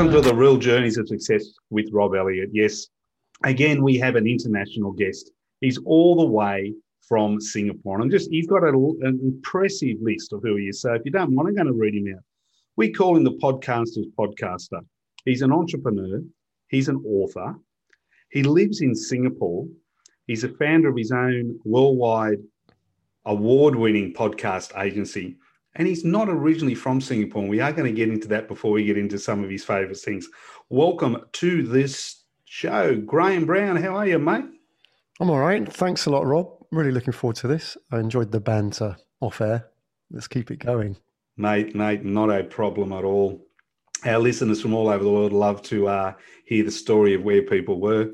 Welcome to the Real Journeys of Success with Rob Elliott. Yes, again, we have an international guest. He's all the way from Singapore. And I'm just he's got a, an impressive list of who he is. So if you don't mind, I'm going to read him out. We call him the podcaster's podcaster. He's an entrepreneur. He's an author. He lives in Singapore. He's a founder of his own worldwide award winning podcast agency. And he's not originally from Singapore. And We are going to get into that before we get into some of his favorite things. Welcome to this show. Graham Brown, how are you, mate? I'm all right. Thanks a lot, Rob really looking forward to this. I enjoyed the banter off air. Let's keep it going. Mate, mate, not a problem at all. Our listeners from all over the world love to uh, hear the story of where people were.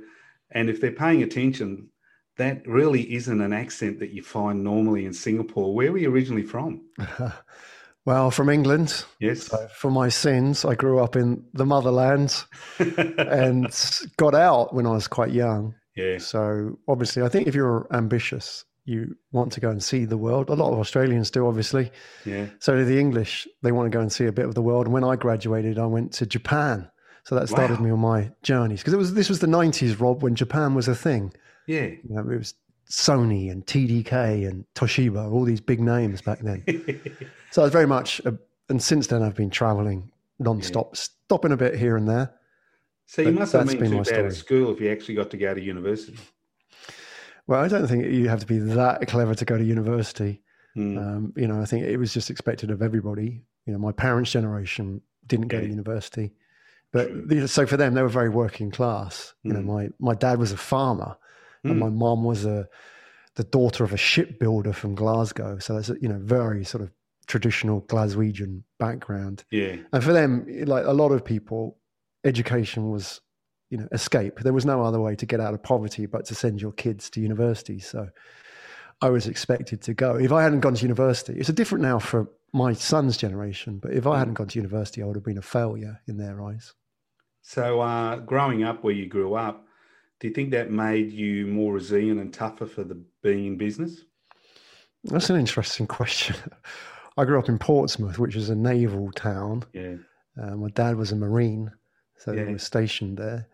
And if they're paying attention, that really isn't an accent that you find normally in Singapore. Where were you originally from? well, from England. Yes. So for my sins, I grew up in the motherland and got out when I was quite young. Yeah. So obviously, I think if you're ambitious, you want to go and see the world. A lot of Australians do, obviously. Yeah. So do the English. They want to go and see a bit of the world. And when I graduated, I went to Japan. So that started wow. me on my journeys because it was this was the '90s, Rob, when Japan was a thing. Yeah. You know, it was Sony and TDK and Toshiba, all these big names back then. so I was very much, a, and since then I've been traveling non-stop, yeah. stopping a bit here and there. So you must have been, been too bad story. at school if you actually got to go to university. Well, I don't think you have to be that clever to go to university. Mm. Um, you know, I think it was just expected of everybody. You know, my parents' generation didn't go to university, but so for them, they were very working class. You mm. know, hmm. my my dad was a farmer, mm. and hmm. my mom was a the daughter of a shipbuilder from Glasgow. So that's a, you know very sort of traditional Glaswegian background. Yeah, and for them, like a lot of people, education was, you know, escape. There was no other way to get out of poverty but to send your kids to university. So I was expected to go. If I hadn't gone to university, it's a different now for my son's generation. But if I hadn't gone to university, I would have been a failure in their eyes. So, uh, growing up where you grew up, do you think that made you more resilient and tougher for the being in business? That's an interesting question. I grew up in Portsmouth, which is a naval town. Yeah. Uh, my dad was a marine, so yeah. they were stationed there.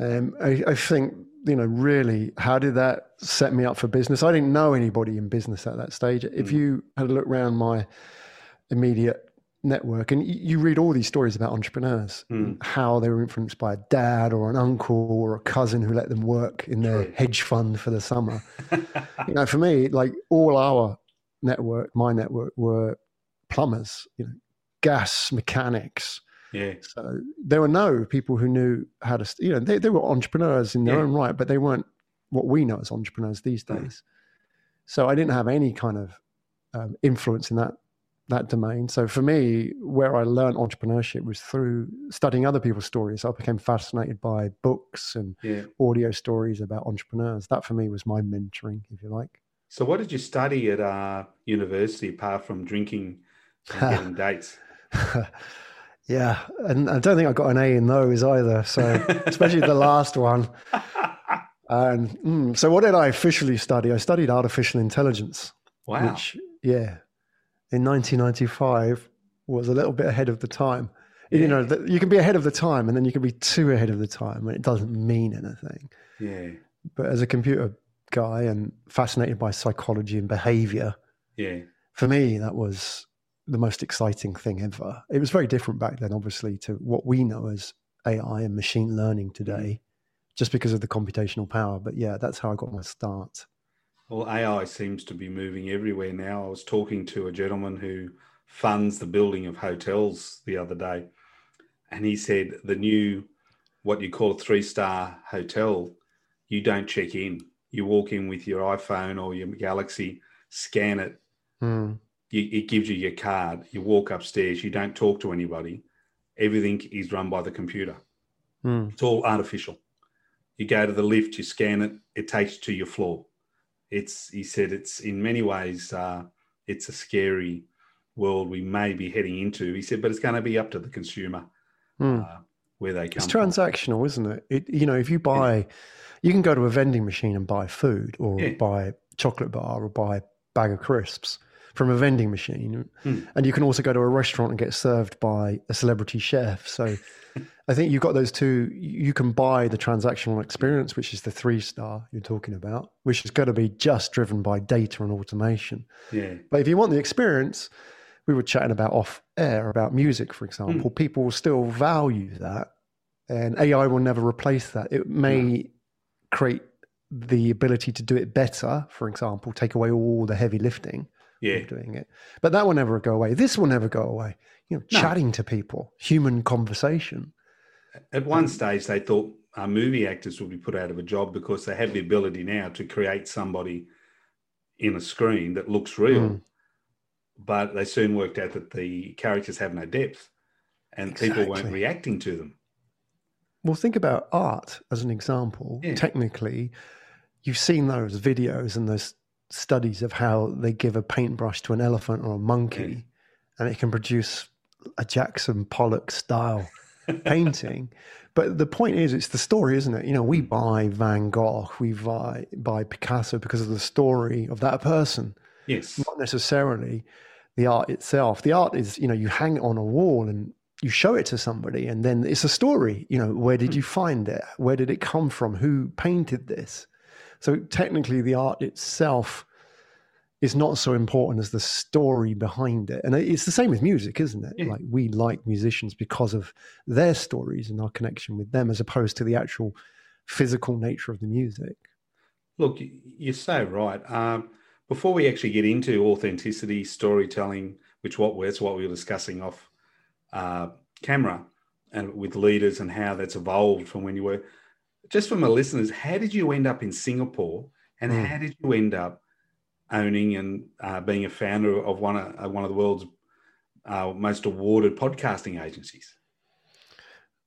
Um, I, I, think you know really how did that set me up for business? I didn't know anybody in business at that stage. Mm. If you had a look around my immediate network and you read all these stories about entrepreneurs mm. how they were influenced by a dad or an uncle or a cousin who let them work in their True. hedge fund for the summer you know for me like all our network my network were plumbers you know gas mechanics yeah. So there were no people who knew how to, you know, they, they were entrepreneurs in their yeah. own right, but they weren't what we know as entrepreneurs these days. So I didn't have any kind of um, influence in that that domain. So for me, where I learned entrepreneurship was through studying other people's stories. I became fascinated by books and yeah. audio stories about entrepreneurs. That for me was my mentoring, if you like. So what did you study at uh, university apart from drinking and getting dates? Yeah, and I don't think I got an A in those either. So especially the last one. And mm, so, what did I officially study? I studied artificial intelligence. Wow. Which, yeah, in 1995 was a little bit ahead of the time. Yeah. You know, you can be ahead of the time, and then you can be too ahead of the time, and it doesn't mean anything. Yeah. But as a computer guy and fascinated by psychology and behavior, yeah, for me that was the most exciting thing ever. It was very different back then, obviously, to what we know as AI and machine learning today, mm-hmm. just because of the computational power. But yeah, that's how I got my start. Well, AI seems to be moving everywhere now. I was talking to a gentleman who funds the building of hotels the other day, and he said the new, what you call a three star hotel, you don't check in. You walk in with your iPhone or your Galaxy, scan it, mm you, it gives you your card. You walk upstairs. You don't talk to anybody. Everything is run by the computer. Mm. It's all artificial. You go to the lift. You scan it. It takes you to your floor. It's. He said it's in many ways. Uh, it's a scary world we may be heading into. He said, but it's going to be up to the consumer mm. uh, where they come. It's transactional, from. isn't it? it? You know, if you buy, yeah. you can go to a vending machine and buy food or yeah. buy chocolate bar or buy a bag of crisps from a vending machine. Mm. And you can also go to a restaurant and get served by a celebrity chef. So I think you've got those two. You can buy the transactional experience, which is the three star you're talking about, which is going to be just driven by data and automation. Yeah. But if you want the experience, we were chatting about off air about music, for example. Mm. People will still value that, and AI will never replace that. It may No. create the ability to do it better, for example, take away all the heavy lifting Yeah. of doing it. But that will never go away. This will never go away. You know, No. chatting to people, human conversation. At one stage, they thought uh, movie actors would be put out of a job because they have the ability now to create somebody in a screen that looks real. Mm. But they soon worked out that the characters have no depth and people weren't reacting to them. Well, think about art as an example. Yeah. Technically, you've seen those videos and those studies of how they give a paintbrush to an elephant or a monkey and it can produce a Jackson Pollock style painting. But the point is, it's the story, isn't it? You know, we mm. buy Van Gogh, we buy, buy Picasso because of the story of that person, Yes. not necessarily the art itself. The art is, you know, you hang it on a wall and you show it to somebody, and then it's a story. You know, where did hmm. you find it? Where did it come from? Who painted this? So technically, the art itself is not so important as the story behind it. And it's the same with music, isn't it? Yeah. Like we like musicians because of their stories and our connection with them, as opposed to the actual physical nature of the music. Look, you're so right. Um, before we actually get into authenticity, storytelling, which what that's what we were discussing off uh, camera and with leaders and how that's evolved from when you were. Just for my listeners, how did you end up in Singapore, and Mm. how did you end up owning and uh, being a founder of one of uh, one of the world's uh, most awarded podcasting agencies?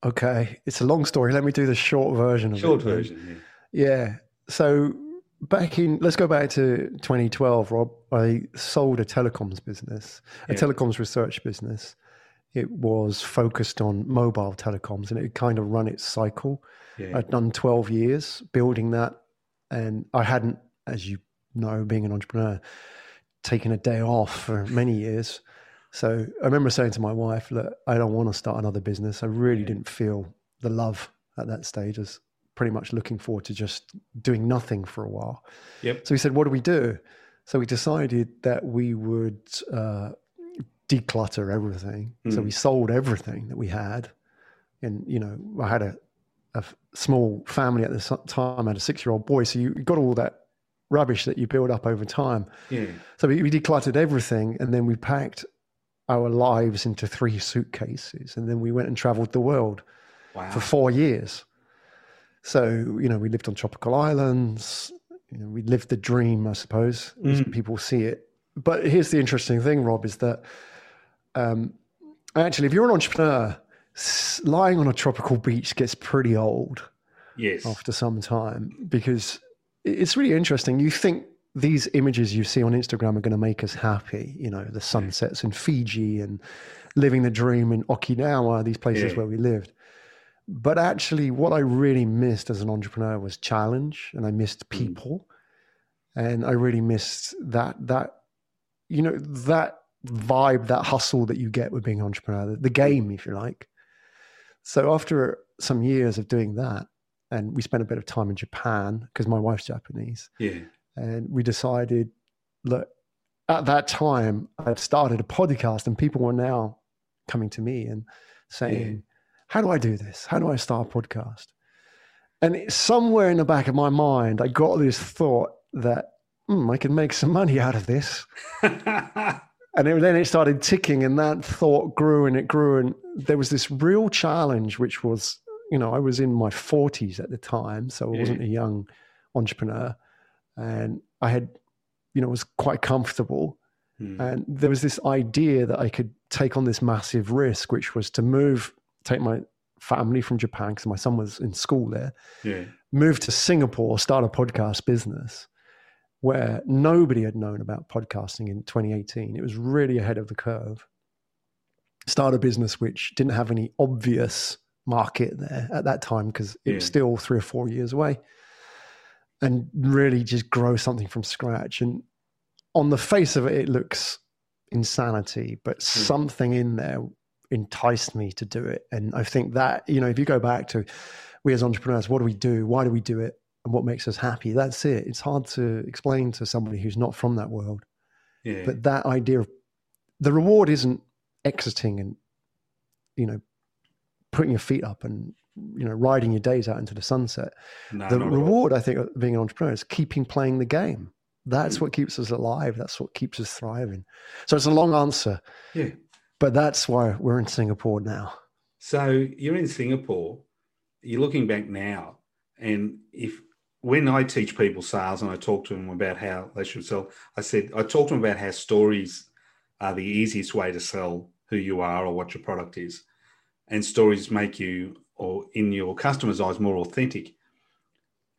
Okay, it's a long story. Let me do the short version of Short it. then. version, Yeah. yeah. So back in, let's go back to 2012, Rob. I sold a telecoms business, a Yeah. telecoms research business. It was focused on mobile telecoms and it had kind of run its cycle. yeah, yeah, I'd done 12 years building that. And I hadn't, as you know, being an entrepreneur, taken a day off for many years. So I remember saying to my wife, look, I don't want to start another business. I really Yeah. didn't feel the love at that stage. I was pretty much looking forward to just doing nothing for a while. Yep. So we said, what do we do? So we decided that we would uh, declutter everything. So Mm. we sold everything that we had. And, you know, I had a small family at the time. I had a six year old boy. So you got all that rubbish that you build up over time. yeah. So we, we decluttered everything and then we packed our lives into three suitcases. And then we went and traveled the world Wow. for four years. So, you know, we lived on tropical islands. You know, we lived the dream, I suppose, Mm. people see it. But here's the interesting thing, Rob, is that um, actually, if you're an entrepreneur, lying on a tropical beach gets pretty old yes. after some time because it's really interesting. You think these images you see on Instagram are going to make us happy, you know, the sunsets in Fiji and living the dream in Okinawa, these places Yeah. where we lived. But actually, what I really missed as an entrepreneur was challenge, and I missed Mm. people, and I really missed that that you know that vibe, that hustle that you get with being an entrepreneur, the, the game, if you like. So after some years of doing that, and we spent a bit of time in Japan because my wife's Japanese, Yeah. and we decided, look, at that time I'd started a podcast, and people were now coming to me and saying, "How do I do this? How do I start a podcast?" And it's somewhere in the back of my mind, I got this thought that hmm, I can make some money out of this. And it- then it started ticking, and that thought grew and it grew. And there was this real challenge, which was, you know, I was in my 40s at the time, so I wasn't a young entrepreneur. And I had, you know, was quite comfortable. Hmm. And there was this idea that I could take on this massive risk, which was to move, take my family from Japan, because my son was in school there, yeah. move to Singapore, start a podcast business where nobody had known about podcasting in 2018. It was really ahead of the curve. Start a business which didn't have any obvious market there at that time because it was still three or four years away. And really just grow something from scratch. And on the face of it, it looks insanity, but hmm. something in there enticed me to do it. And I think that, you know, if you go back to we as entrepreneurs, what do we do? Why do we do it? And what makes us happy? That's it. It's hard to explain to somebody who's not from that world. Yeah. But that idea of the reward isn't exiting and, you know, putting your feet up and, you know, riding your days out into the sunset. no, the not at all. reward, I think, of being an entrepreneur is keeping playing the game. That's Mm. what keeps us alive. That's what keeps us thriving. So it's a long answer, Yeah. but that's why we're in Singapore now. So you're in Singapore. You're looking back now, and if when I teach people sales and I talk to them about how they should sell, I said I talk to them about how stories are the easiest way to sell who you are or what your product is, and stories make you or in your customers' eyes more authentic.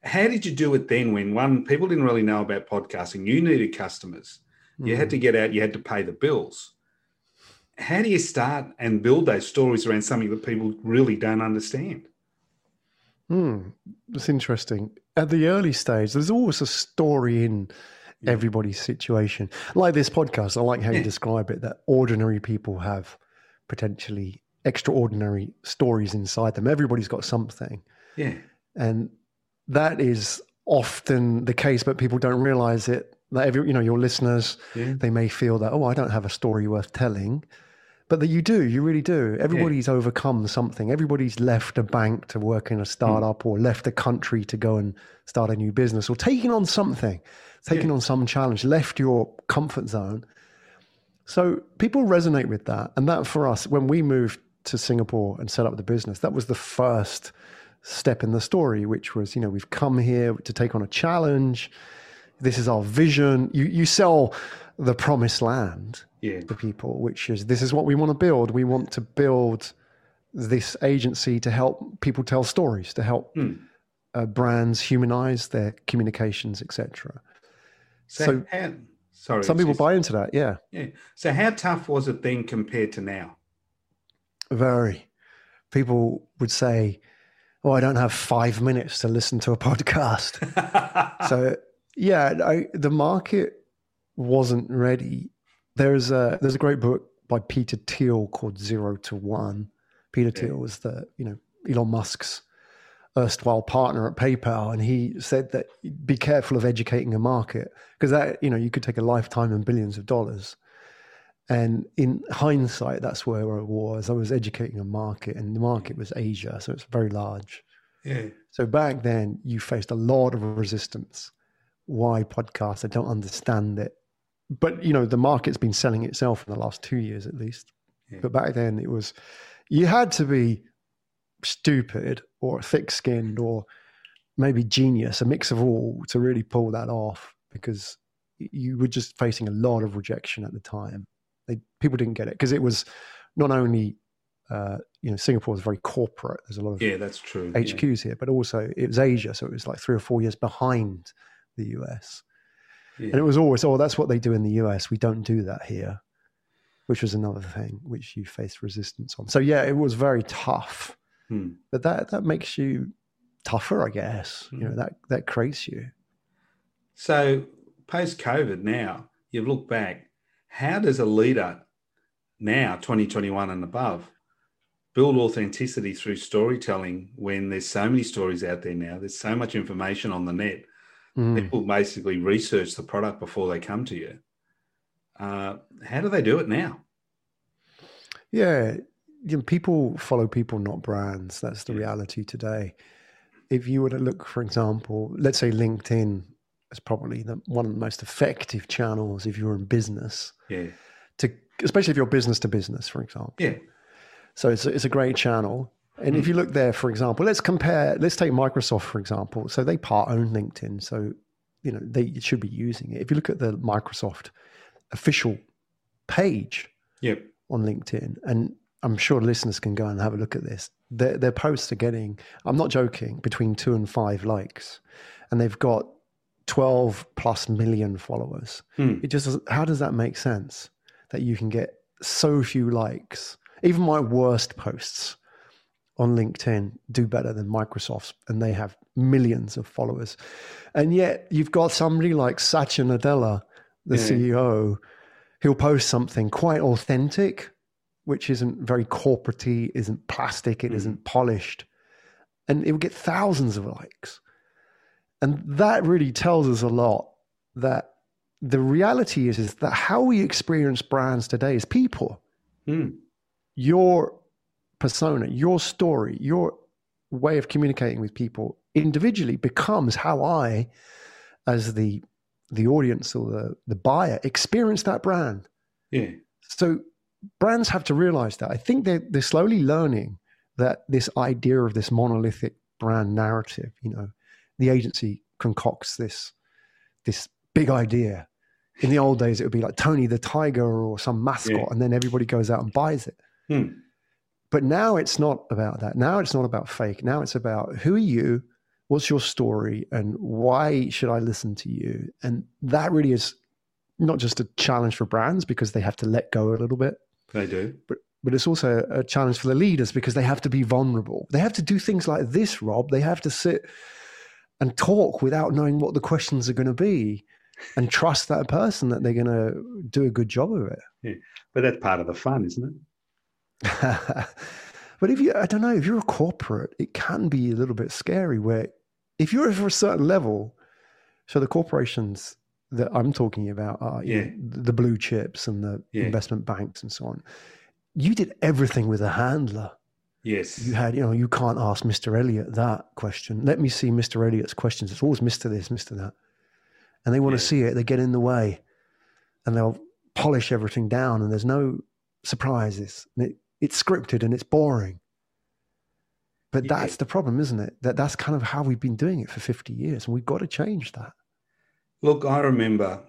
How did you do it then when one people didn't really know about podcasting? You needed customers. You had mm-hmm. to get out, you had to pay the bills. How do you start and build those stories around something that people really don't understand? Hmm, that's interesting. At the early stage, there's always a story in Yeah. everybody's situation. Like this podcast, I like how you describe it that ordinary people have potentially extraordinary stories inside them. Everybody's got something. Yeah. And that is often the case, but people don't realize it. That every, you know, your listeners, Yeah. they may feel that, oh, I don't have a story worth telling. But that you do, you really do. Everybody's overcome something. Everybody's left a bank to work in a hmm. startup or left a country to go and start a new business or taking on something, taking Yeah. on some challenge, left your comfort zone. So people resonate with that. And that for us, when we moved to Singapore and set up the business, that was the first step in the story, which was, you know, we've come here to take on a challenge. This is our vision. You, you sell the promised land Yeah. to people, which is this is what we want to build. We want to build this agency to help people tell stories, to help Hmm. uh, brands humanize their communications, etc. So, So- how, sorry. Some people buy into that, yeah. Yeah. So how tough was it then compared to now? Very. People would say, "Oh, I don't have five minutes to listen to a podcast." so yeah, I, the market wasn't ready. There's a there's a great book by Peter Thiel called Zero to One. Peter Okay. Thiel was the you know Elon Musk's erstwhile partner at PayPal, and he said that be careful of educating a market because that you know you could take a lifetime and billions of dollars. And in hindsight, that's where I was. I was educating a market, and the market was Asia, so it's very large. yeah. So back then, you faced a lot of resistance. Why podcasts? I don't understand it. But you know, the market's been selling itself in the last two years at least. Yeah. But back then, it was you had to be stupid or thick-skinned or maybe genius, a mix of all, to really pull that off because you were just facing a lot of rejection at the time. They, people didn't get it because it was not only uh, you know Singapore was very corporate. There's a lot of Yeah, that's true. yeah. HQs here, but also it was Asia, so it was like three or four years behind the US. Yeah. And it was always, oh, that's what they do in the US. We don't do that here, which was another thing which you faced resistance on. So yeah, it was very tough, Hmm. but that that makes you tougher, I guess. You know Mm. that that creates you. So post COVID now, you've looked back. How does a leader now, 2021 and above, build authenticity through storytelling when there's so many stories out there now? There's so much information on the net. Mm. People basically research the product before they come to you. Uh, how do they do it now? Yeah, you know, people follow people, not brands. That's the Yeah. reality today. If you were to look, for example, let's say LinkedIn is probably the, one of the most effective channels if you're in business, Yeah. to especially if you're business to business, for example. Yeah. So it's it's a great channel. And if you look there, for example, let's compare. Let's take Microsoft for example. So they part own LinkedIn, so you know they should be using it. If you look at the Microsoft official page, Yep. on LinkedIn, and I'm sure listeners can go and have a look at this. Their, their posts are getting, I'm not joking, between two and five likes, and they've got 12 plus million followers. Hmm. It just, how does that make sense that you can get so few likes? Even my worst posts on LinkedIn do better than Microsoft's, and they have millions of followers. And yet you've got somebody like Satya Nadella the Yeah. CEO, he'll post something quite authentic, which isn't very corporate isn't plastic, it Mm. not polished, and it will get thousands of likes. And that really tells us a lot that the reality is, is that how we experience brands today is people Hmm. your persona, your story, your way of communicating with people individually becomes how I, as the the audience or the, the buyer, experience that brand. Yeah. So brands have to realize that. I think they're they're slowly learning that this idea of this monolithic brand narrative, you know, the agency concocts this this big idea. In the old days, it would be like Tony the Tiger or some mascot, Yeah. and then everybody goes out and buys it. Hmm. But now it's not about that. Now it's not about fake. Now it's about who are you? What's your story? And why should I listen to you? And that really is not just a challenge for brands because they have to let go a little bit, They do. but but it's also a challenge for the leaders because they have to be vulnerable. They have to do things like this, Rob. They have to sit and talk without knowing what the questions are going to be and trust that person that they're going to do a good job of it. Yeah. But that's part of the fun, isn't it? but if you, I don't know, if you're a corporate, it can be a little bit scary where if you're for a certain level, so the corporations that I'm talking about are you Yeah. know, the blue chips and the Yeah. investment banks and so on. You did everything with a handler. Yes. You had, you know, you can't ask Mr. Elliott that question. Let me see Mr. Elliott's questions. It's always Mr. this, Mr. that. And they want Yeah. to see it. They get in the way and they'll polish everything down and there's no surprises. And it, it's scripted and it's boring. But Yeah. that's the problem, isn't it? That that's kind of how we've been doing it for 50 years and we've got to change that. Look, I remember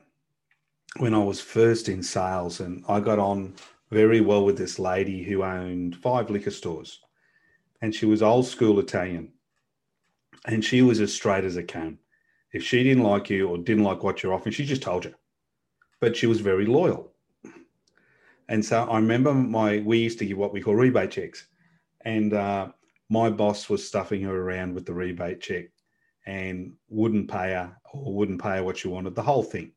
when I was first in sales and I got on very well with this lady who owned five liquor stores. And she was old school Italian. And she was as straight as it came. If she didn't like you or didn't like what you're offering, she just told you. But she was very loyal. And so I remember my we used to give what we call rebate checks. And uh, my boss was stuffing her around with the rebate check and wouldn't pay her or wouldn't pay her what she wanted, the whole thing.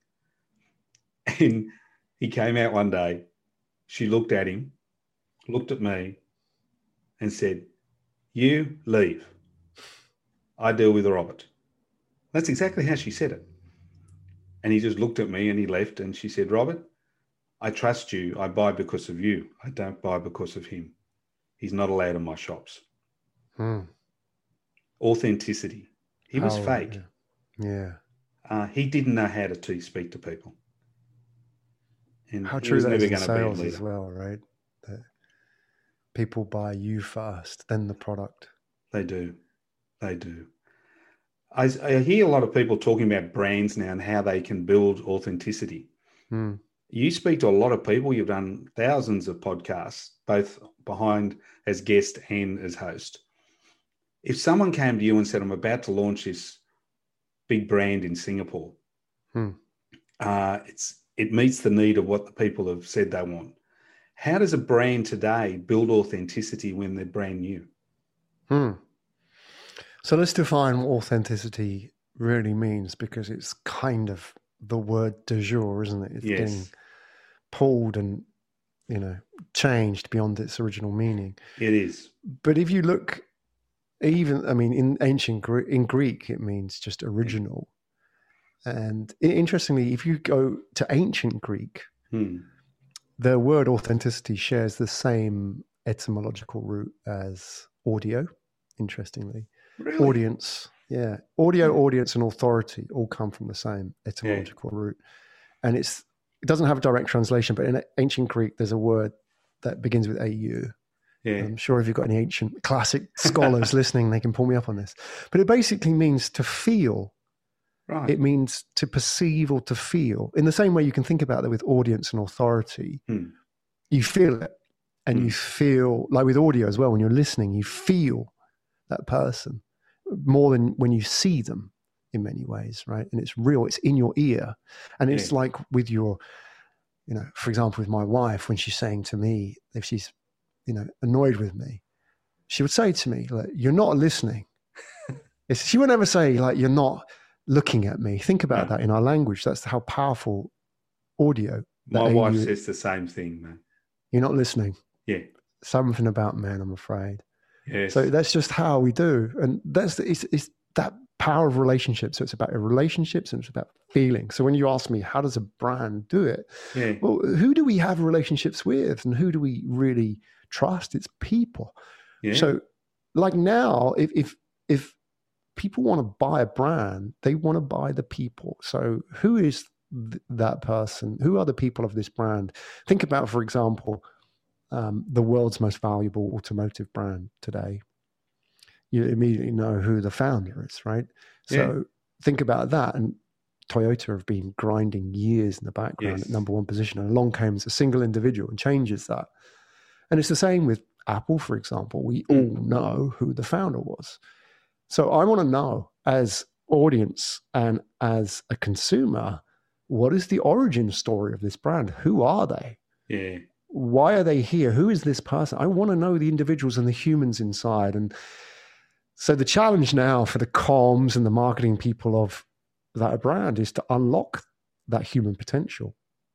And he came out one day, she looked at him, looked at me, and said, You leave. I deal with Robert. That's exactly how she said it. And he just looked at me and he left. And she said, Robert, I trust you. I buy because of you. I don't buy because of him. He's not allowed in my shops. Hmm. Authenticity. He was How- fake. Yeah. yeah. Uh, he didn't know how to speak to people. And How true that is in sales as well, right? That people buy you first, then the product. They do. They do. I, I hear a lot of people talking about brands now and how they can build authenticity. Hmm. You speak to a lot of people. You've done thousands of podcasts, both behind as guest and as host. If someone came to you and said, I'm about to launch this big brand in Singapore, Hmm. uh, it's it meets the need of what the people have said they want. How does a brand today build authenticity when they're brand new? Hmm. So let's define what authenticity really means because it's kind of the word de jour, isn't it? It's Yes. getting pulled and you know changed beyond its original meaning. It is. But if you look, even I mean, in ancient Gre- in Greek, it means just original. And interestingly, if you go to ancient Greek, Hmm. the word authenticity shares the same etymological root as audio. Interestingly, Really? audience, yeah, audio, audience, and authority all come from the same etymological root, and it's it doesn't have a direct translation, but in ancient Greek, there's a word that begins with au. Yeah. I'm sure if you've got any ancient classic scholars listening, they can pull me up on this. But it basically means to feel. Right. It means to perceive or to feel. In the same way you can think about that with audience and authority. Hmm. You feel it. And Hmm. you feel, like with audio as well, when you're listening, you feel that person more than when you see them in many ways, right? And it's real, it's in your ear. And it's Yeah. like with your, you know, for example, with my wife, when she's saying to me, if she's, you know, annoyed with me, she would say to me, like, you're not listening. She would never say, like, you're not looking at me. Think about No. that in our language. That's how powerful audio. My wife says the same thing, man. You're not listening. Yeah. Something about men, I'm afraid. Yes. So that's just how we do, and that's the, it's, it's that power of relationships. So it's about relationships and it's about feeling. So when you ask me, how does a brand do it? Yeah. Well, who do we have relationships with, and who do we really trust? It's people. Yeah. So, like now, if if if people want to buy a brand, they want to buy the people. So who is th- that person? Who are the people of this brand? Think about, for example, um, the world's most valuable automotive brand today. You immediately know who the founder is, right? So Yeah. think about that. And Toyota have been grinding years in the background Yes. at number one position. And along comes a single individual and changes that. And it's the same with Apple, for example. We all Mm. know who the founder was. So I want to know as audience and as a consumer, what is the origin story of this brand? Who are they? yeah. Why are they here? Who is this person? I want to know the individuals and the humans inside. And so the challenge now for the comms and the marketing people of that brand is to unlock that human potential.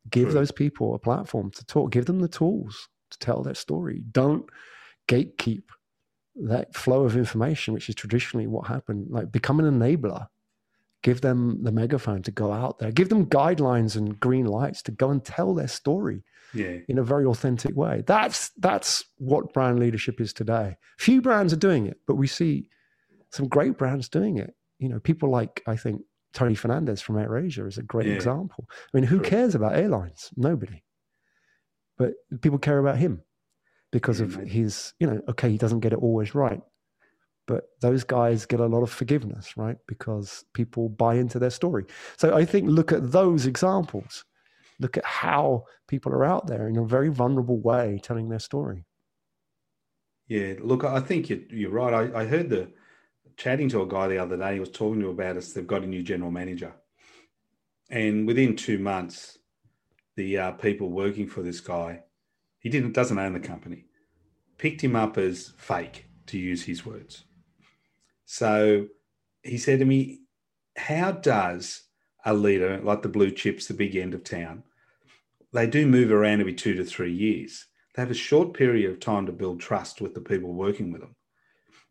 Give True. those people a platform to talk, give them the tools to tell their story. Don't gatekeep that flow of information, which is traditionally what happened. Like become an enabler. Give them the megaphone to go out there. Give them guidelines and green lights to go and tell their story Yeah. in a very authentic way. That's that's what brand leadership is today. Few brands are doing it, but we see some great brands doing it. You know, people like I think Tony Fernandes from AirAsia is a great Yeah. example. I mean, who True. cares about airlines? Nobody. But people care about him because Yeah, of mate. his, you know, okay, he doesn't get it always right. But those guys get a lot of forgiveness, right? Because people buy into their story. So I think look at those examples. Look at how people are out there in a very vulnerable way telling their story. Yeah, look, I think you're, you're right. I, I heard the chatting to a guy the other day. He was talking to about us. They've got a new general manager, and within two months, the uh, people working for this guy, he didn't doesn't own the company, picked him up as fake, to use his words. So he said to me, "How does a leader like the blue chips, the big end of town, they do move around every two to three years?" they have a short period of time to build trust with the people working with them.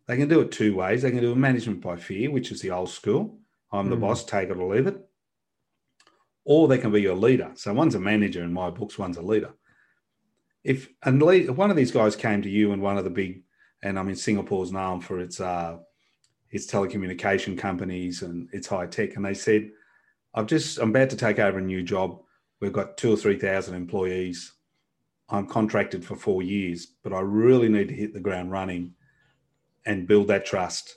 They can do it two ways. They can do a management by fear, which is the old school. I'm the Mm. boss, take it or leave it. Or they can be your leader. So one's a manager in my books, one's a leader. If and one of these guys came to you and one of the big, and I mean Singapore's known for its uh, its telecommunication companies and its high tech, and they said, "I've just I'm about to take over a new job. We've got two or three thousand employees. I'm contracted for four years, but I really need to hit the ground running and build that trust.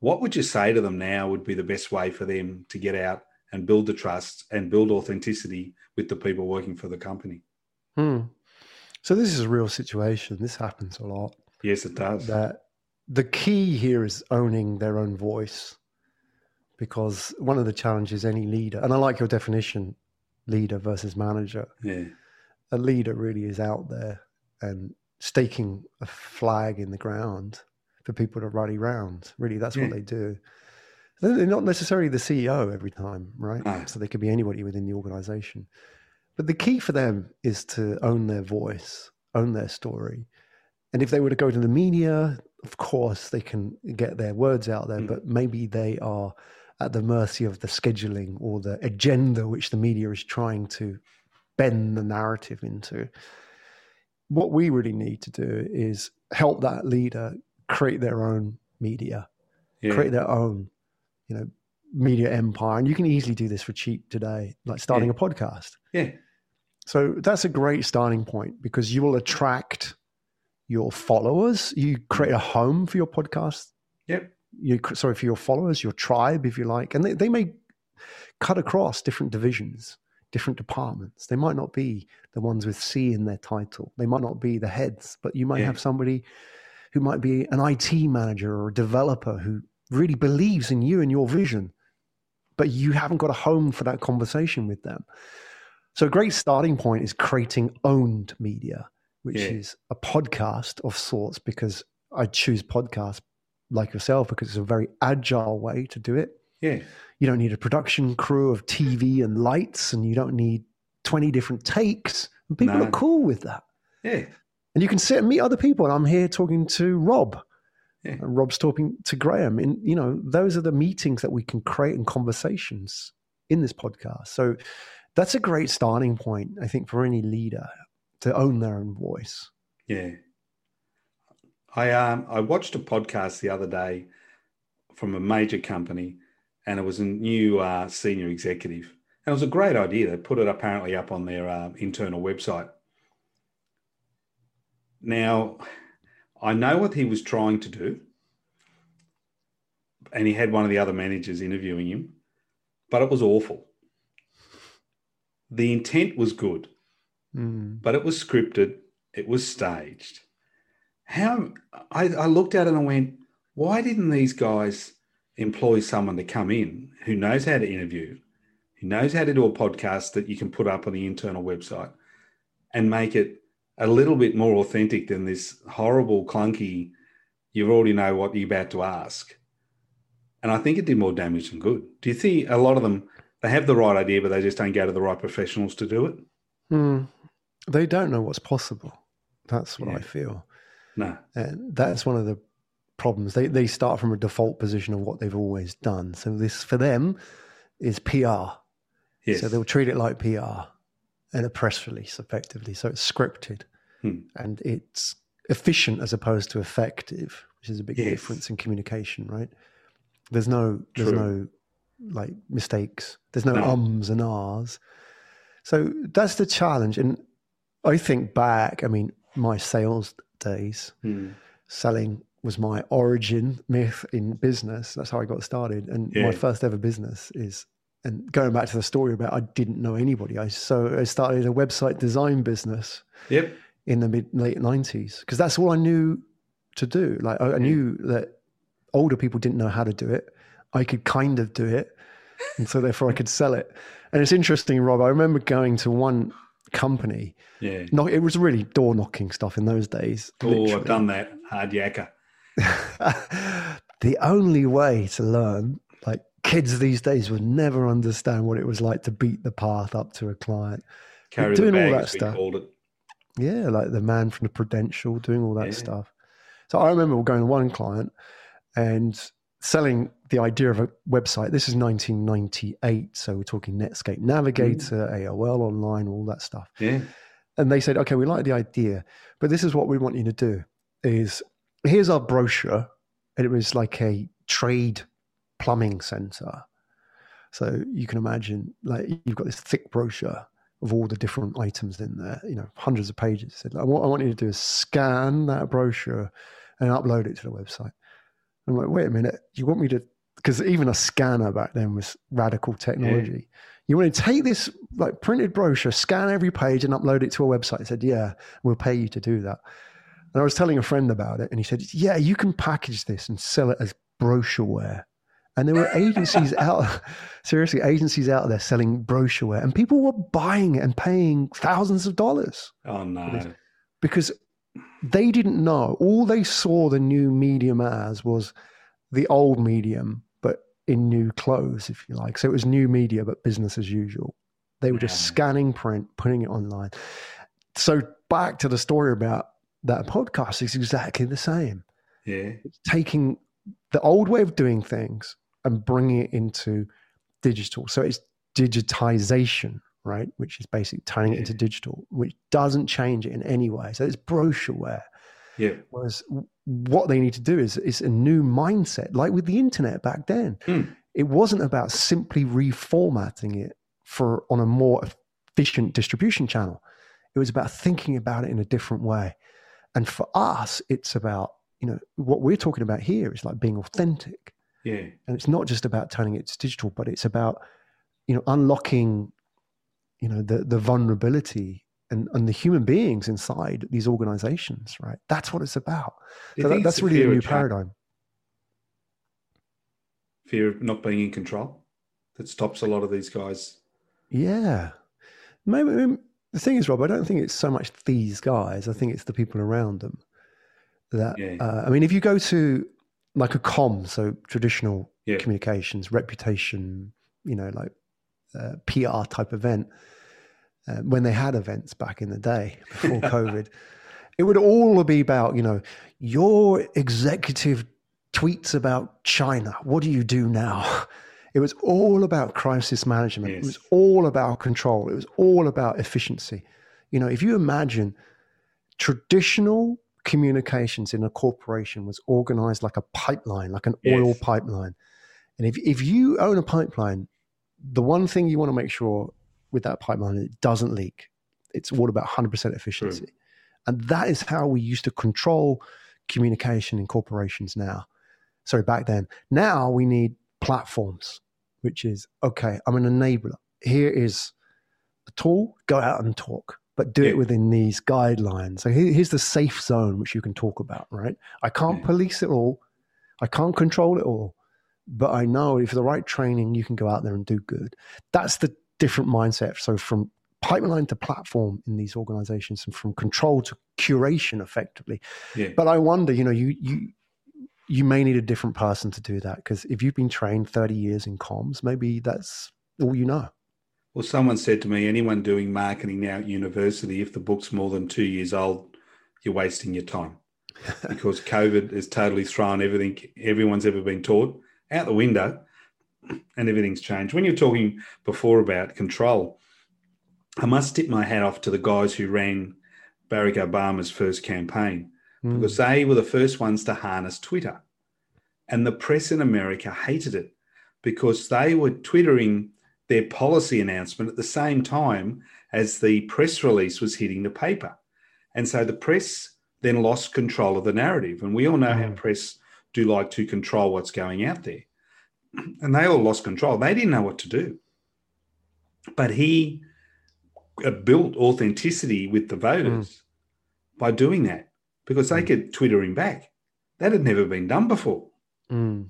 What would you say to them now would be the best way for them to get out and build the trust and build authenticity with the people working for the company? Hmm. So this is a real situation. This happens a lot. Yes, it does. That the key here is owning their own voice, because one of the challenges any leader, and I like your definition, leader versus manager. Yeah, A leader really is out there and staking a flag in the ground for people to rally round. Really, that's what they do. They're they're not necessarily the CEO every time, right? No. So they could be anybody within the organization. But the key for them is to own their voice, own their story. And if they were to go to the media, of course, they can get their words out there, Mm. but maybe they are at the mercy of the scheduling or the agenda which the media is trying to bend the narrative into. What we really need to do is help that leader create their own media, yeah, create their own, you know, media empire. And you can easily do this for cheap today, like starting Yeah. a podcast. yeah, So that's a great starting point because you will attract your followers. You create a home for your podcast. yep, You sorry for your followers, your tribe, if you like, and they, they may cut across different divisions, different departments. They might not be the ones with C in their title. They might not be the heads, but you might Yeah. have somebody who might be an IT manager or a developer who really believes in you and your vision, but you haven't got a home for that conversation with them. So a great starting point is creating owned media, which Yeah. is a podcast of sorts, because I choose podcasts like yourself because it's a very agile way to do it. yeah, You don't need a production crew of TV and lights, and you don't need 20 different takes. And people No. are cool with that. Yeah. And you can sit and meet other people. And I'm here talking to Rob. Yeah. And Rob's talking to Graham. And, you know, those are the meetings that we can create and conversations in this podcast. So that's a great starting point, I think, for any leader to own their own voice. Yeah. I um I watched a podcast the other day from a major company, and it was a new uh, senior executive. And it was a great idea. They put it apparently up on their uh, internal website. Now, I know what he was trying to do, and he had one of the other managers interviewing him, but it was awful. The intent was good Mm. but it was scripted, it was staged. How I, I looked at it and went, why didn't these guys employ someone to come in who knows how to interview, who knows how to do a podcast that you can put up on the internal website and make it a little bit more authentic than this horrible, clunky, you already know what you're about to ask. And I think it did more damage than good. Do you see a lot of them, they have the right idea, but they just don't go to the right professionals to do it? Mm. They don't know what's possible. That's what Yeah. I feel. No. And that's one of the problems. They they start from a default position of what they've always done. So this for them is PR. Yes. So they'll treat it like PR and a press release effectively. So it's scripted Hmm. and it's efficient as opposed to effective, which is a big Yes. difference in communication, right? There's no there's True. no like mistakes. There's no, No. ums and ahs. So that's the challenge. And I think back, I mean, my sales days, Hmm. selling was my origin myth in business. That's how I got started. And Yeah. my first ever business is, and going back to the story about I didn't know anybody. I so I started a website design business Yep. in the mid late nineties because that's all I knew to do. Like I, I knew that older people didn't know how to do it. I could kind of do it, and so therefore I could sell it. And it's interesting, Rob. I remember going to one company. Yeah. No, it was really door knocking stuff in those days. Oh, literally. I've done that. Hard yakka. the only way to learn, like kids these days would never understand what it was like to beat the path up to a client. Carry doing all that stuff. Yeah, like the man from the Prudential doing all that Yeah. stuff. So I remember going to one client and selling the idea of a website. This is 1998, so we're talking Netscape Navigator, mm. AOL Online, all that stuff. Yeah. and they said, okay, we like the idea, but this is what we want you to do is here's our brochure. And it was like a trade plumbing center. So you can imagine like you've got this thick brochure of all the different items in there, you know, hundreds of pages. Said, like, what I want you to do is scan that brochure and upload it to the website. I'm like, wait a minute, you want me to because even a scanner back then was radical technology. You want to take this like printed brochure, scan every page, and upload it to a website? I said, Yeah, we'll pay you to do that. And I was telling a friend about it, and he said, Yeah, you can package this and sell it as brochureware. And there were agencies out, seriously, agencies out there selling brochureware, and people were buying it and paying thousands of dollars Oh no. because they didn't know. All they saw the new medium as was the old medium, but in new clothes, if you like. So it was new media, but business as usual. They were just Yeah. scanning print, putting it online. So back to the story about that podcast, it's exactly the same. Yeah. It's taking the old way of doing things and bringing it into digital. So it's digitization, right? Which is basically turning it into digital, which doesn't change it in any way. So it's brochureware. Yeah. Whereas what they need to do is is a new mindset, like with the internet back then. Hmm. It wasn't about simply reformatting it for on a more efficient distribution channel. It was about thinking about it in a different way. And for us, it's about, you know, what we're talking about here is like being authentic. Yeah. And it's not just about turning it to digital, but it's about, you know, unlocking, you know, the the vulnerability and, and the human beings inside these organizations, right? That's what it's about. So that, that's really a new paradigm. Fear of not being in control that stops a lot of these guys. Yeah. Maybe, maybe- the thing is, Rob, I don't think it's so much these guys. I think it's the people around them. That Yeah. uh, I mean, if you go to like a com, so traditional Yeah. communications, reputation, you know, like uh, PR type event, uh, when they had events back in the day before COVID. It would all be about, you know, your executive tweets about China. What do you do now? It was all about crisis management. Yes. It was all about control. It was all about efficiency. You know, if you imagine traditional communications in a corporation was organized like a pipeline, like an yes. oil pipeline. And if, if you own a pipeline, the one thing you want to make sure with that pipeline it doesn't leak. It's all about 100% efficiency. And that is how we used to control communication in corporations now. Sorry, back then. Now we need platforms, which is okay, I'm an enabler. Here is a tool, go out and talk but do yeah. it within these guidelines. So here's the safe zone which you can talk about, right? I can't yeah. police it all, I can't control it all, but I know if the right training, you can go out there and do good. That's the different mindset. So from pipeline to platform in these organizations and from control to curation effectively. Yeah. But I wonder, you know, you you you may need a different person to do that because if you've been trained 30 years in comms, maybe that's all you know. Well, someone said to me, anyone doing marketing now at university, if the book's more than two years old, you're wasting your time because COVID has totally thrown everything everyone's ever been taught out the window and everything's changed. When you're talking before about control, I must tip my hat off to the guys who ran Barack Obama's first campaign mm. because they were the first ones to harness Twitter. And the press in America hated it because they were twittering their policy announcement at the same time as the press release was hitting the paper. And so the press then lost control of the narrative. And we all know how mm. press do like to control what's going out there. And they all lost control. They didn't know what to do. But he uh, built authenticity with the voters mm. by doing that because they mm. could Twitter him back. That had never been done before. Mm.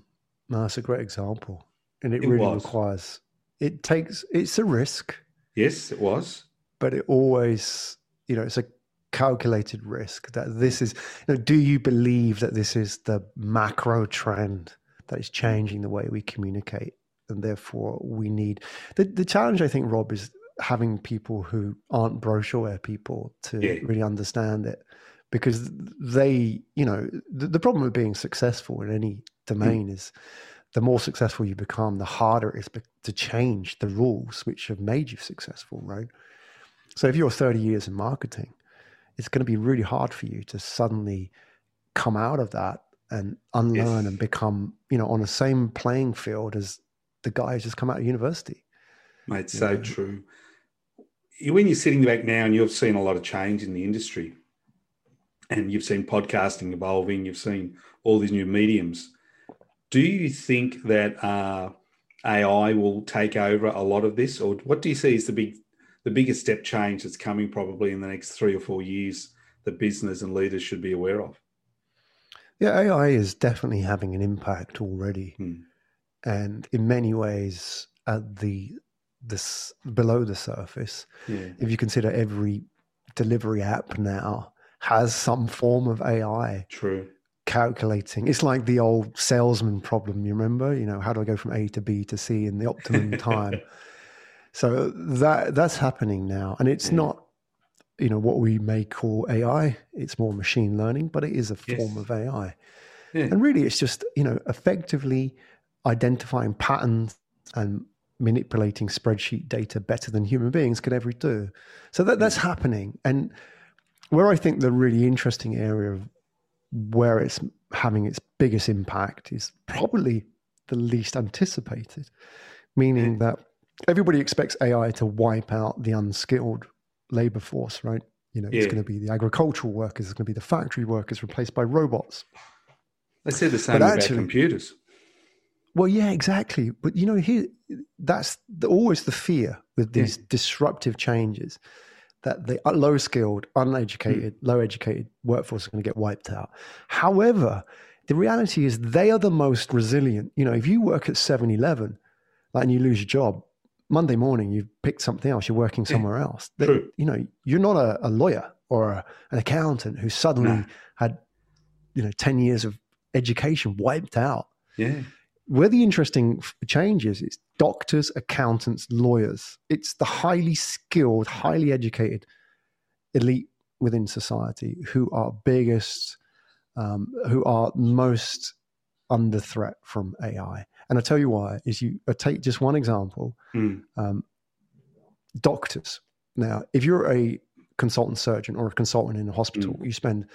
No, that's a great example. And it, it really was. requires it takes it's a risk. Yes, it was. But it always, you know, it's a calculated risk that this is you know, do you believe that this is the macro trend that is changing the way we communicate and therefore we need the the challenge I think Rob is having people who aren't brochure people to yeah. really understand it because they you know the, the, problem with being successful in any domain mm. is the more successful you become, the harder it is to change the rules which have made you successful, right? So if you're 30 years in marketing, it's going to be really hard for you to suddenly come out of that and unlearn yes. and become, you know, on the same playing field as the guy who's just come out of university. Mate, so know? true. When you're sitting back now and you've seen a lot of change in the industry and you've seen podcasting evolving, you've seen all these new mediums do you think that uh, AI will take over a lot of this, or what do you see as the big, the biggest step change that's coming probably in the next three or four years that business and leaders should be aware of? Yeah, AI is definitely having an impact already, hmm. and in many ways at the this below the surface. Yeah. If you consider every delivery app now has some form of AI. True calculating. It's like the old salesman problem. You remember? You know, how do I go from A to B to C in the optimum time? So that that's happening now, and it's mm. not, you know, what we may call AI. It's more machine learning, but it is a form yes. of AI. Yeah. And really, it's just you know effectively identifying patterns and manipulating spreadsheet data better than human beings could ever do. So that that's mm. happening, and where I think the really interesting area of where it's having its biggest impact is probably the least anticipated, meaning that everybody expects AI to wipe out the unskilled labor force, right? You know, yeah. it's going to be the agricultural workers, it's going to be the factory workers replaced by robots. They say the same but about actually, computers. Well, yeah, exactly. But you know, here that's the, always the fear with these yeah. disruptive changes that the low skilled, uneducated, mm. low educated workforce is going to get wiped out. However, the reality is they are the most resilient. You know, if you work at 7 Eleven like, and you lose your job, Monday morning you've picked something else, you're working somewhere yeah, else. True. You know, you're not a, a lawyer or a, an accountant who suddenly had, you know, 10 years of education wiped out. Yeah. where the interesting change is, it's doctors, accountants, lawyers. It's the highly skilled, highly educated elite within society who are biggest, um, who are most under threat from AI. And I tell you why. Is you I take just one example. Mm. Um, doctors. Now, if you're a consultant surgeon or a consultant in a hospital, Mm. you spend,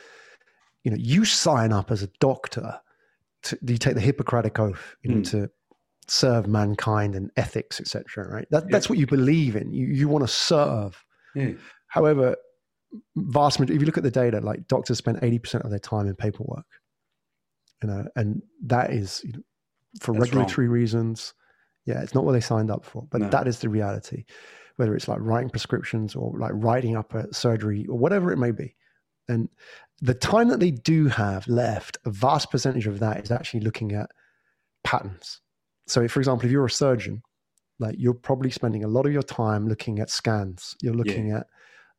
you know, you sign up as a doctor. To, you take the Hippocratic oath, you know, Mm. to serve mankind and ethics, etc. Right? That, Yeah. That's what you believe in. You you want to serve. Yeah. However, vast majority, if you look at the data, like doctors spend 80% of their time in paperwork, you know, and that is you know, for That's regulatory reasons. Yeah, it's not what they signed up for, but No. that is the reality. Whether it's like writing prescriptions or like writing up a surgery or whatever it may be. And the time that they do have left, a vast percentage of that is actually looking at patterns. So, if, for example, if you're a surgeon, like you're probably spending a lot of your time looking at scans. You're looking at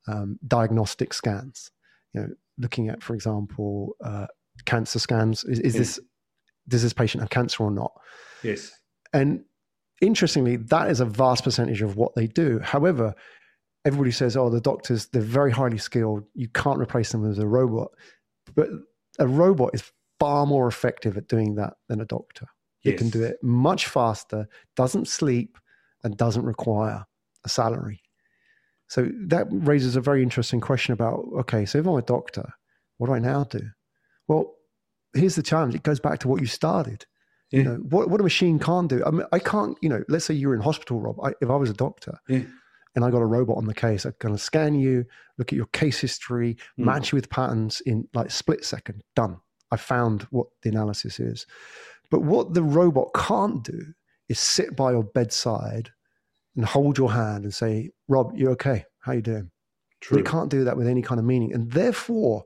um, diagnostic scans. You know, looking at, for example, uh, cancer scans. Is, is Yeah. this does this patient have cancer or not? Yes. And interestingly, that is a vast percentage of what they do. However, everybody says, "Oh, the doctors they're very highly skilled. You can't replace them with a robot." But a robot is far more effective at doing that than a doctor. It can do it much faster, doesn't sleep, and doesn't require a salary. So that raises a very interesting question about okay, so if I'm a doctor, what do I now do? Well, here's the challenge. It goes back to what you started. Yeah. You know, what, what a machine can't do. I mean, I can't, you know, let's say you're in hospital, Rob. I, if I was a doctor Yeah. and I got a robot on the case, I'm going to scan you, look at your case history, Mm. match you with patterns in like split second. Done. I found what the analysis is. But what the robot can't do is sit by your bedside and hold your hand and say, Rob, you're okay? How you doing? True. It can't do that with any kind of meaning. And therefore,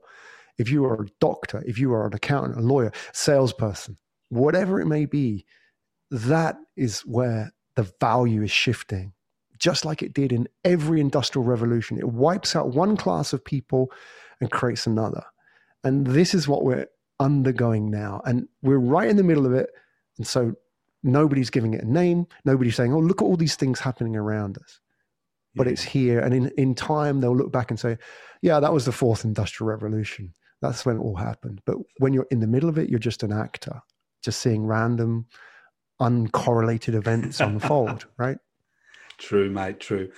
if you are a doctor, if you are an accountant, a lawyer, salesperson, whatever it may be, that is where the value is shifting, just like it did in every industrial revolution. It wipes out one class of people and creates another. And this is what we're undergoing now. And we're right in the middle of it. And so nobody's giving it a name. Nobody's saying, oh, look at all these things happening around us but Yeah. it's here. And in, in time, they'll look back and say, yeah, that was the fourth industrial revolution. That's when it all happened. But when you're in the middle of it, you're just an actor, just seeing random, uncorrelated events unfold, right? True, mate. True.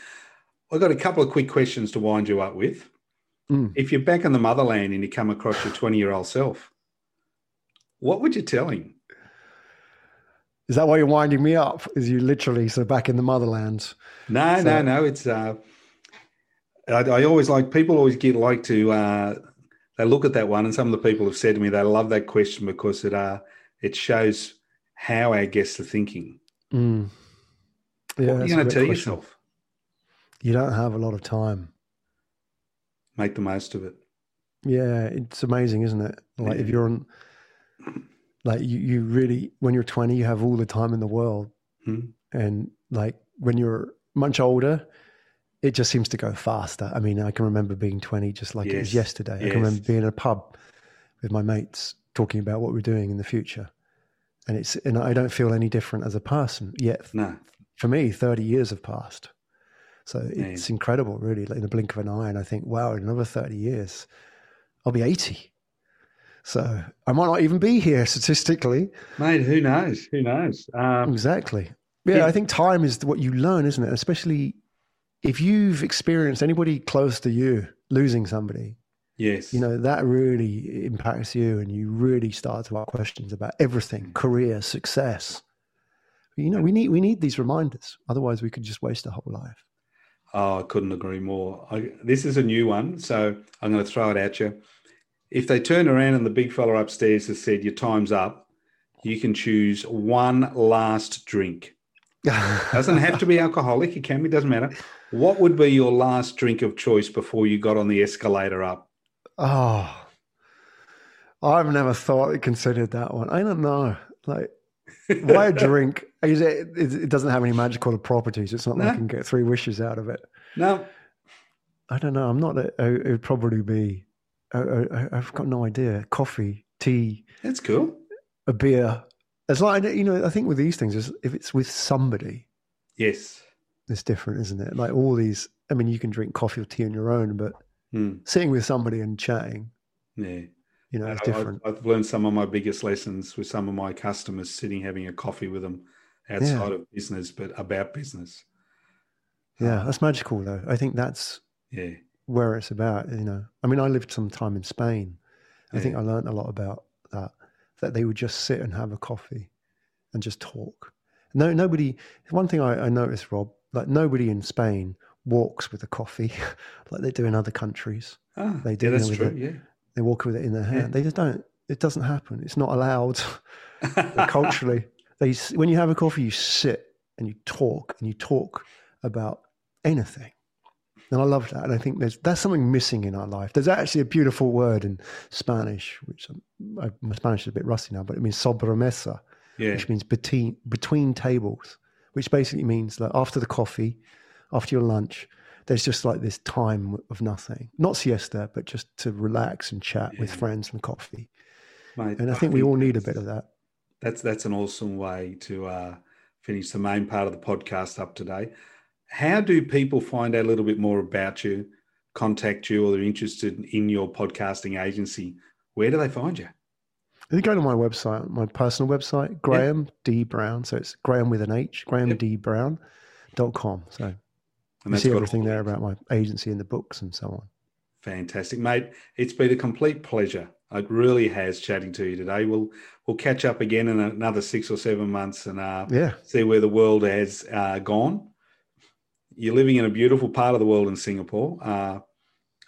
I've got a couple of quick questions to wind you up with. Mm. If you're back in the motherland and you come across your 20 year old self, what would you tell him? Is that why you're winding me up? Is you literally so back in the motherland? No, So- no, no. It's uh, I, I always like people always get like to uh, they look at that one, and some of the people have said to me they love that question because it uh it shows how our guests are thinking. Mm. Yeah, what are you going to tell question. yourself? You don't have a lot of time. Make the most of it. Yeah, it's amazing, isn't it? Like if you're on, like you, you really, when you're 20, you have all the time in the world. Hmm. And like when you're much older, it just seems to go faster. I mean, I can remember being 20 just like it was Yes, yesterday. I can remember being in a pub with my mates talking about what we're doing in the future. And it's, and I don't feel any different as a person yet. No, For me, 30 years have passed. So it's incredible, really, like in the blink of an eye. And I think, wow, in another 30 years, I'll be 80. So I might not even be here statistically. mate. Who knows? Who knows? Um, Exactly. Yeah, Yeah. I think time is what you learn, isn't it? Especially if you've experienced anybody close to you losing somebody, yes. you know, that really impacts you and you really start to ask questions about everything, mm. career, success. You know, we need we need these reminders. Otherwise we could just waste a whole life. Oh, I couldn't agree more. I, this is a new one, so I'm going to throw it at you. If they turn around and the big fella upstairs has said, Your time's up, you can choose one last drink. Doesn't have to be alcoholic, it can be, doesn't matter. What would be your last drink of choice before you got on the escalator up? Oh, I've never thought considered that one. I don't know. Like, why a drink? Is it, it, it doesn't have any magical properties. It's not like. I can get three wishes out of it. No, I don't know. I'm not. It would probably be. I, I've got no idea. Coffee, tea, that's cool. a beer. It's like you know, I think with these things, if it's with somebody, yes, it's different, isn't it? Like all these. I mean, you can drink coffee or tea on your own, but mm. sitting with somebody and chatting, yeah, you know, it's different. I've, I've, learned some of my biggest lessons with some of my customers sitting having a coffee with them outside yeah. of business, but about business. Yeah, that's magical, though. I think that's yeah where it's about. You know, I mean, I lived some time in Spain. I think I learned a lot about that. That they would just sit and have a coffee and just talk. No, nobody. One thing I, I noticed, Rob, like nobody in Spain walks with a coffee like they do in other countries. Ah, they do. Yeah, that's true. yeah, they walk with it in their hand. Yeah. They just don't. It doesn't happen. It's not allowed culturally. They when you have a coffee, you sit and you talk and you talk about anything. And I love that. And I think there's that's something missing in our life. There's actually a beautiful word in Spanish, which I, my Spanish is a bit rusty now, but it means sobremesa, yeah. which means between between tables, which basically means that after the coffee, after your lunch, there's just like this time of nothing. Not siesta, but just to relax and chat yeah. with friends and coffee. Mate, and I, I think, think we all need a bit of that. That's that's an awesome way to uh, finish the main part of the podcast up today. How do people find out a little bit more about you, contact you, or they're interested in your podcasting agency? Where do they find you? If you go to my website, my personal website, Graham D Brown. So it's Graham with an H, grahamdbrown.com. So and you see everything there about my agency and the books and so on. Fantastic, mate. It's been a complete pleasure. It really has chatting to you today. We'll we'll catch up again in another six or seven months and uh, yeah. see where the world has uh, gone. You're living in a beautiful part of the world in Singapore. Uh,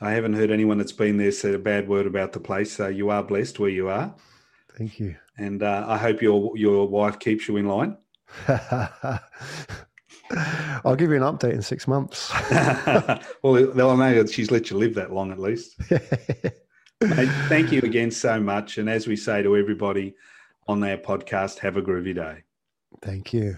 I haven't heard anyone that's been there said a bad word about the place. So you are blessed where you are. Thank you. And uh, I hope your your wife keeps you in line. I'll give you an update in six months. well, they'll know that she's let you live that long at least. Mate, thank you again so much. And as we say to everybody on our podcast, have a groovy day. Thank you.